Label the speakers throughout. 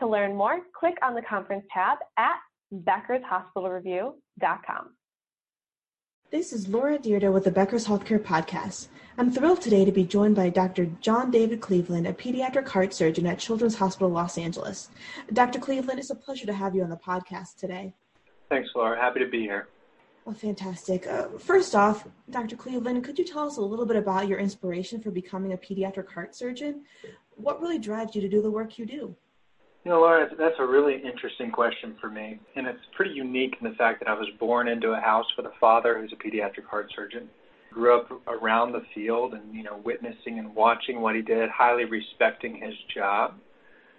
Speaker 1: To learn more, click on the conference tab at beckershospitalreview.com.
Speaker 2: This is Laura Dyrda with the Becker's Healthcare Podcast. I'm thrilled today to be joined by Dr. John David Cleveland, a pediatric heart surgeon at Children's Hospital Los Angeles. Dr. Cleveland, it's a pleasure to have you on the podcast today.
Speaker 3: Thanks, Laura. Happy to be here.
Speaker 2: Well, fantastic. Uh, first off, Dr. Cleveland, could you tell us a little bit about your inspiration for becoming a pediatric heart surgeon? What really drives you to do the work you do?
Speaker 3: You know, Laura, that's a really interesting question for me. And it's pretty unique in the fact that I was born into a house with a father who's a pediatric heart surgeon. Grew up around the field and, you know, witnessing and watching what he did, highly respecting his job.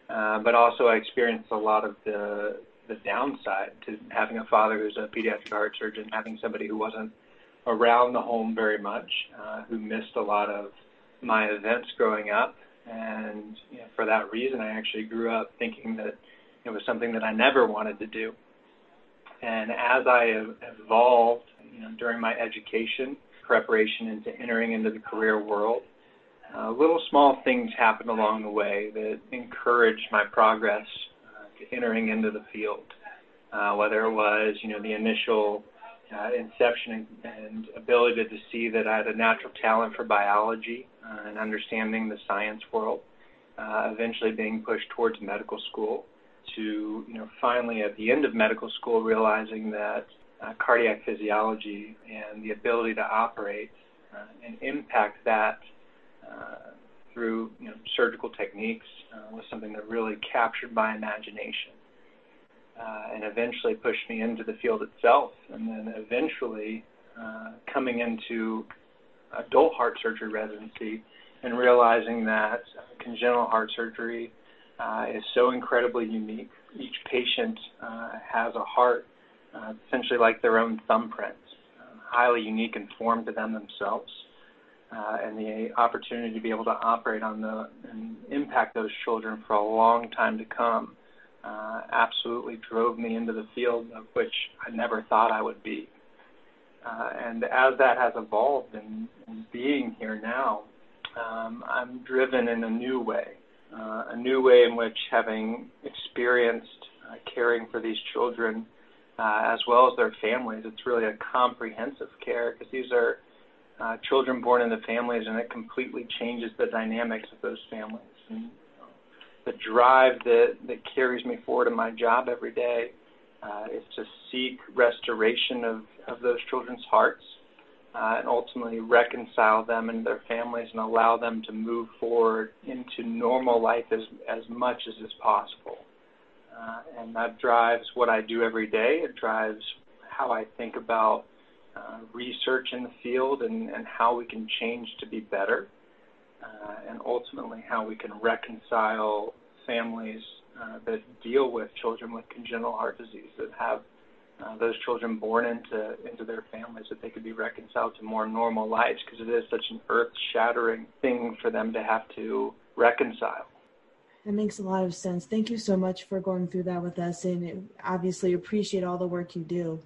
Speaker 3: Uh, but also I experienced a lot of the the downside to having a father who's a pediatric heart surgeon, having somebody who wasn't around the home very much, uh, who missed a lot of my events growing up, and you know, for that reason, I actually grew up thinking that it was something that I never wanted to do. And as I evolved, you know, during my education preparation into entering into the career world, uh, little small things happened along the way that encouraged my progress uh, to entering into the field. Uh, whether it was, you know, the initial uh, inception and, ability to see that I had a natural talent for biology uh, and understanding the science world, uh, eventually being pushed towards medical school to, you know, finally at the end of medical school realizing that uh, cardiac physiology and the ability to operate uh, and impact that uh, through, you know, surgical techniques uh, was something that really captured my imagination. Uh, and eventually pushed me into the field itself, and then eventually uh, coming into adult heart surgery residency and realizing that congenital heart surgery uh, is so incredibly unique. Each patient uh, has a heart uh, essentially like their own thumbprint, uh, highly unique and formed to them themselves. Uh, and the opportunity to be able to operate on the and impact those children for a long time to come uh, absolutely drove me into the field of which I never thought I would be. Uh, and as that has evolved and, being here now, um, I'm driven in a new way, uh, a new way in which having experienced uh, caring for these children uh, as well as their families, it's really a comprehensive care because these are uh, children born into families and it completely changes the dynamics of those families. And the drive that, that carries me forward in my job every day uh, is to seek restoration of, of those children's hearts uh, and ultimately reconcile them and their families and allow them to move forward into normal life as, as much as is possible. Uh, and that drives what I do every day. It drives how I think about uh, research in the field and, and how we can change to be better uh, and ultimately how we can reconcile families uh, that deal with children with congenital heart disease that have uh, those children born into into their families that they could be reconciled to more normal lives because it is such an earth-shattering thing for them to have to reconcile.
Speaker 2: That makes a lot of sense. Thank you so much for going through that with us, and obviously appreciate all the work you do.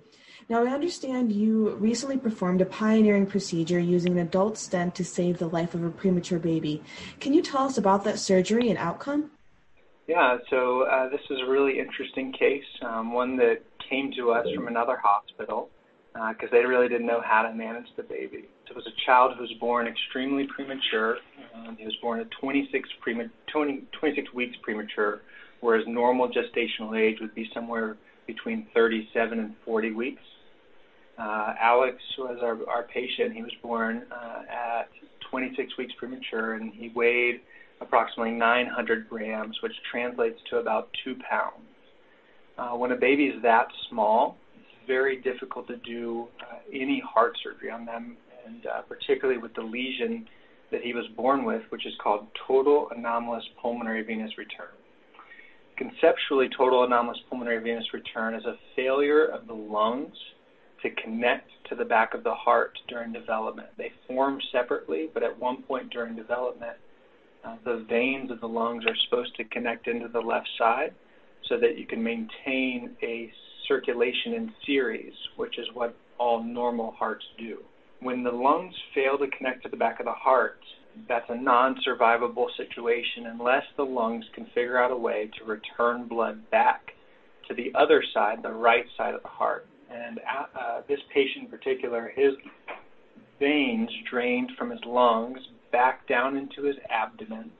Speaker 2: Now, I understand you recently performed a pioneering procedure using an adult stent to save the life of a premature baby. Can you tell us about that surgery and outcome?
Speaker 3: Yeah, so uh, this is a really interesting case, um, one that came to us from another hospital because uh, they really didn't know how to manage the baby. It was a child who was born extremely premature. Um, he was born at 26, prema- 20, 26 weeks premature, whereas normal gestational age would be somewhere between 37 and 40 weeks. Uh, Alex was our, our patient. He was born uh, at 26 weeks premature, and he weighed approximately 900 grams, which translates to about two pounds. Uh, when a baby is that small, it's very difficult to do uh, any heart surgery on them, and uh, particularly with the lesion that he was born with, which is called total anomalous pulmonary venous return. Conceptually, total anomalous pulmonary venous return is a failure of the lungs to connect to the back of the heart during development. They form separately, but at one point during development, uh, the veins of the lungs are supposed to connect into the left side so that you can maintain a circulation in series, which is what all normal hearts do. When the lungs fail to connect to the back of the heart, that's a non-survivable situation unless the lungs can figure out a way to return blood back to the other side, the right side of the heart. And uh, uh, this patient in particular, his veins drained from his lungs back down into his abdomen,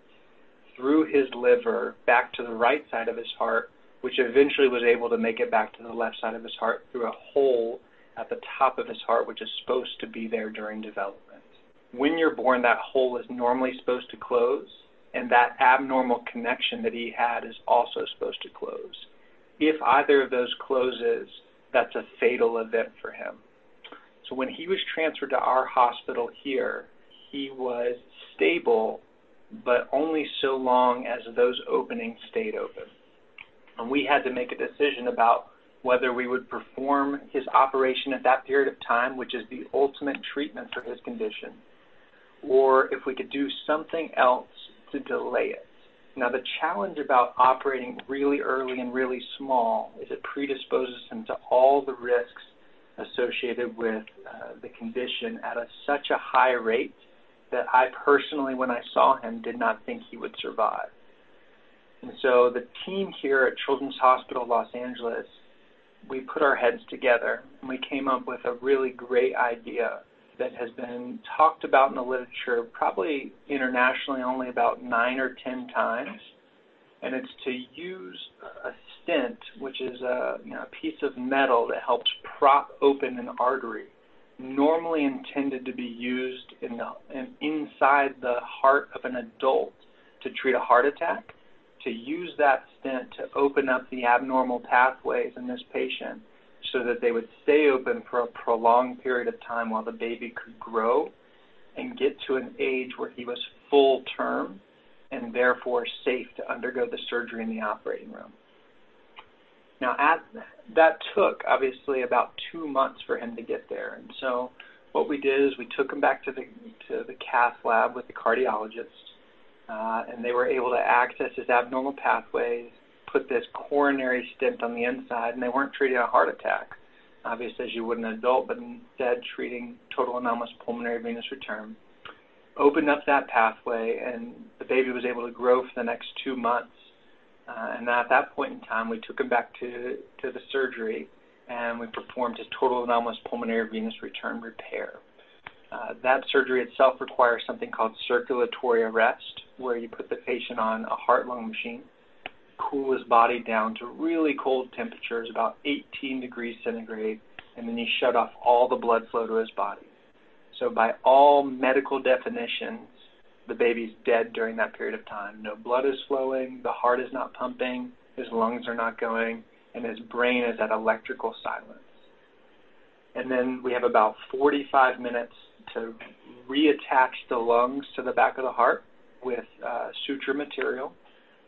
Speaker 3: through his liver, back to the right side of his heart, which eventually was able to make it back to the left side of his heart through a hole at the top of his heart, which is supposed to be there during development when you're born, that hole is normally supposed to close, and that abnormal connection that he had is also supposed to close. If either of those closes, that's a fatal event for him. So when he was transferred to our hospital here, he was stable, but only so long as those openings stayed open. And we had to make a decision about whether we would perform his operation at that period of time, which is the ultimate treatment for his condition, or if we could do something else to delay it. Now, the challenge about operating really early and really small is it predisposes him to all the risks associated with uh, the condition at a, such a high rate that I personally, when I saw him, did not think he would survive. And so the team here at Children's Hospital Los Angeles, we put our heads together and we came up with a really great idea that has been talked about in the literature probably internationally only about nine or ten times. And it's to use a stent, which is a, you know, a piece of metal that helps prop open an artery, normally intended to be used in the, in, inside the heart of an adult to treat a heart attack, to use that stent to open up the abnormal pathways in this patient so that they would stay open for a prolonged period of time while the baby could grow and get to an age where he was full term and therefore safe to undergo the surgery in the operating room. Now, at, that took obviously about two months for him to get there, and so what we did is we took him back to the to the cath lab with the cardiologist, uh, and they were able to access his abnormal pathways, put this coronary stent on the inside, and they weren't treating a heart attack, obviously as you would an adult, but instead treating total anomalous pulmonary venous return. Opened up that pathway, and the baby was able to grow for the next two months. Uh, and at that point in time, we took him back to, to the surgery, and we performed his total anomalous pulmonary venous return repair. Uh, that surgery itself requires something called circulatory arrest, where you put the patient on a heart-lung machine cool his body down to really cold temperatures, about 18 degrees centigrade, and then you shut off all the blood flow to his body. So by all medical definitions, the baby's dead during that period of time. No blood is flowing, the heart is not pumping, his lungs are not going, and his brain is at electrical silence. And then we have about 45 minutes to reattach the lungs to the back of the heart with uh, suture material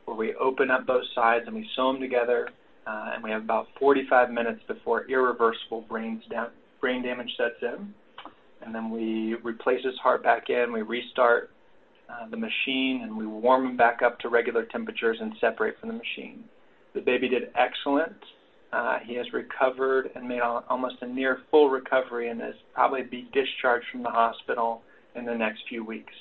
Speaker 3: where we open up both sides and we sew them together, uh, and we have about 45 minutes before irreversible brain, brain damage sets in. And then we replace his heart back in, we restart uh, the machine, and we warm him back up to regular temperatures and separate from the machine. The baby did excellent. Uh, he has recovered and made almost a near full recovery and is probably be discharged from the hospital in the next few weeks.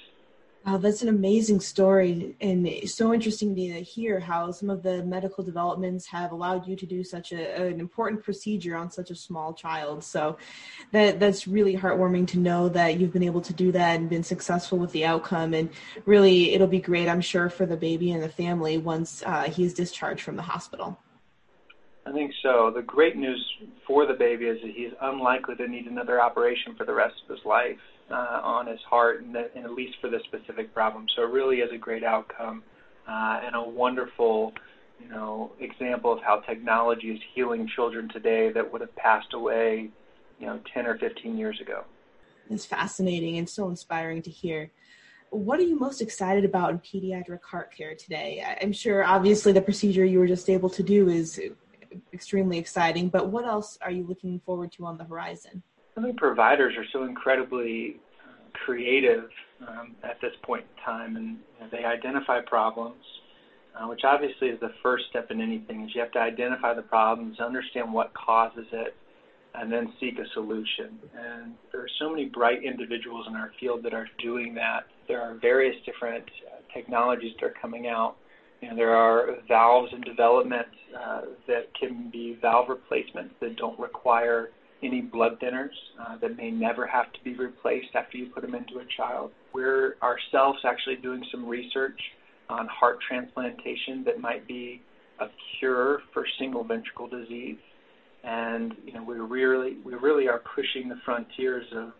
Speaker 2: Wow, that's an amazing story, and it's so interesting to hear how some of the medical developments have allowed you to do such a, an important procedure on such a small child. So, that that's really heartwarming to know that you've been able to do that and been successful with the outcome. And really, it'll be great, I'm sure, for the baby and the family once uh, he's discharged from the hospital.
Speaker 3: I think so. The great news for the baby is that he's unlikely to need another operation for the rest of his life uh, on his heart, and, and, at least for this specific problem. So it really is a great outcome uh, and a wonderful, you know, example of how technology is healing children today that would have passed away, you know, 10 or 15 years ago.
Speaker 2: It's fascinating and so inspiring to hear. what are you most excited about in pediatric heart care today? I'm sure, obviously, the procedure you were just able to do is extremely exciting, but what else are you looking forward to on the horizon?
Speaker 3: I think providers are so incredibly uh, creative um, at this point in time, and you know, they identify problems, uh, which obviously is the first step in anything. Is you have to identify the problems, understand what causes it, and then seek a solution. And there are so many bright individuals in our field that are doing that. There are various different uh, technologies that are coming out. You know, there are valves in development uh, that can be valve replacements that don't require any blood thinners uh, that may never have to be replaced after you put them into a child. We're ourselves actually doing some research on heart transplantation that might be a cure for single ventricle disease and you know we really we really are pushing the frontiers of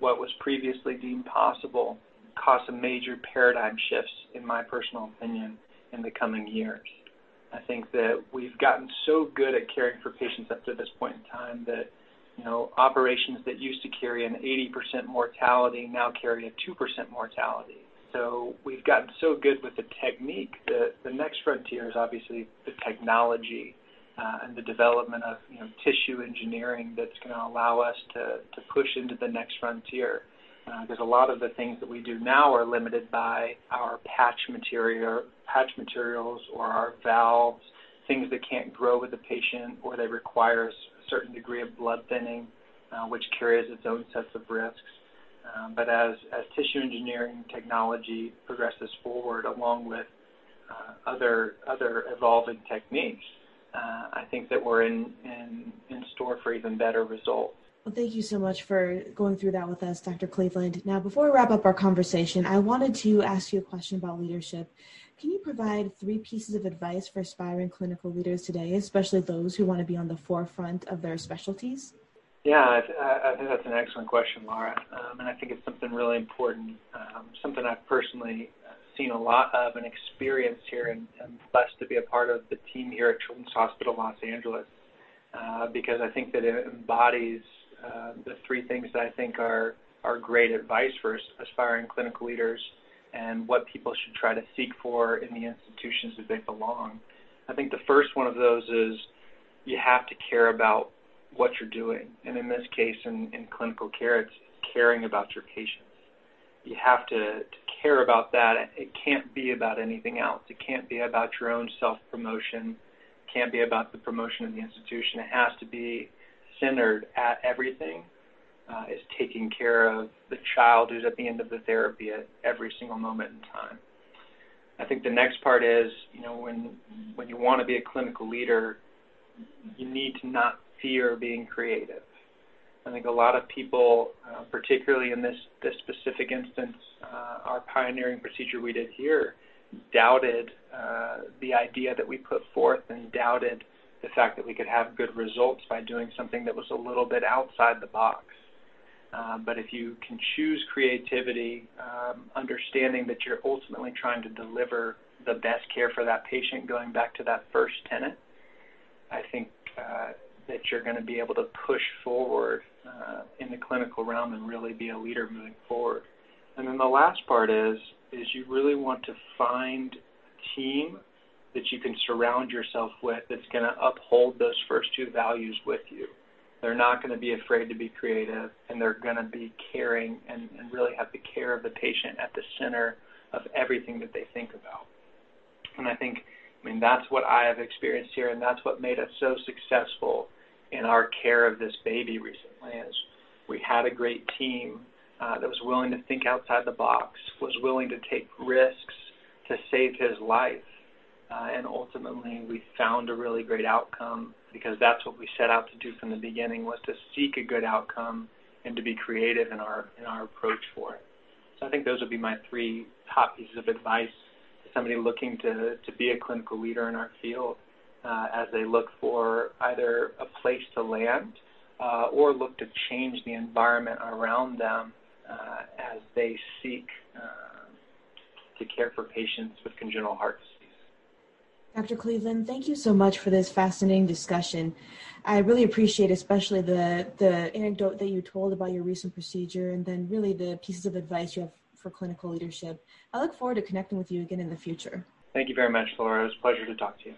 Speaker 3: what was previously deemed possible cause some major paradigm shifts in my personal opinion in the coming years i think that we've gotten so good at caring for patients up to this point in time that you know operations that used to carry an 80% mortality now carry a 2% mortality so we've gotten so good with the technique that the next frontier is obviously the technology uh, and the development of you know, tissue engineering that's going to allow us to, to push into the next frontier. Because uh, a lot of the things that we do now are limited by our patch material, patch materials, or our valves, things that can't grow with the patient, or they require certain degree of blood thinning, uh, which carries its own sets of risks. Um, but as, as tissue engineering technology progresses forward, along with uh, other other evolving techniques, uh, I think that we're in, in, in store for even better results.
Speaker 2: Well, thank you so much for going through that with us, Dr. Cleveland. Now, before we wrap up our conversation, I wanted to ask you a question about leadership. Can you provide three pieces of advice for aspiring clinical leaders today, especially those who want to be on the forefront of their specialties?
Speaker 3: Yeah, I, I think that's an excellent question, Laura, um, and I think it's something really important, um, something I've personally seen a lot of and experienced here, and I'm blessed to be a part of the team here at Children's Hospital Los Angeles uh, because I think that it embodies the three things that I think are are great advice for aspiring clinical leaders and what people should try to seek for in the institutions that they belong. I think the first one of those is you have to care about what you're doing, and in this case, in, in clinical care, it's caring about your patients you have to, to care about that. It can't be about anything else. It can't be about your own self promotion. It can't be about the promotion of the institution. It has to be centered at everything. Uh, is taking care of the child who's at the end of the therapy at every single moment in time. I think the next part is, you know, when when you want to be a clinical leader, you need to not fear being creative. I think a lot of people, uh, particularly in this, this specific instance, uh, our pioneering procedure we did here, doubted uh, the idea that we put forth and doubted the fact that we could have good results by doing something that was a little bit outside the box. Uh, but if you can choose creativity, um, understanding that you're ultimately trying to deliver the best care for that patient, going back to that first tenant, I think uh, that you're going to be able to push forward uh, in the clinical realm and really be a leader moving forward. And then the last part is is you really want to find a team that you can surround yourself with that's going to uphold those first two values with you. They're not going to be afraid to be creative, and they're going to be caring and, and really have the care of the patient at the center of everything that they think about. And I think, I mean, that's what I have experienced here, and that's what made us so successful in our care of this baby recently is we had a great team uh, that was willing to think outside the box, was willing to take risks to save his life. Uh, and ultimately, we found a really great outcome because that's what we set out to do from the beginning was to seek a good outcome and to be creative in our in our approach for it. So I think those would be my three top pieces of advice to somebody looking to to be a clinical leader in our field uh, as they look for either a place to land uh, or look to change the environment around them uh, as they seek uh, to care for patients with congenital heart disease.
Speaker 2: Dr. Cleveland, thank you so much for this fascinating discussion. I really appreciate especially the, the anecdote that you told about your recent procedure and then really the pieces of advice you have for clinical leadership. I look forward to connecting with you again in the future.
Speaker 3: Thank you very much, Laura. It was a pleasure to talk to you.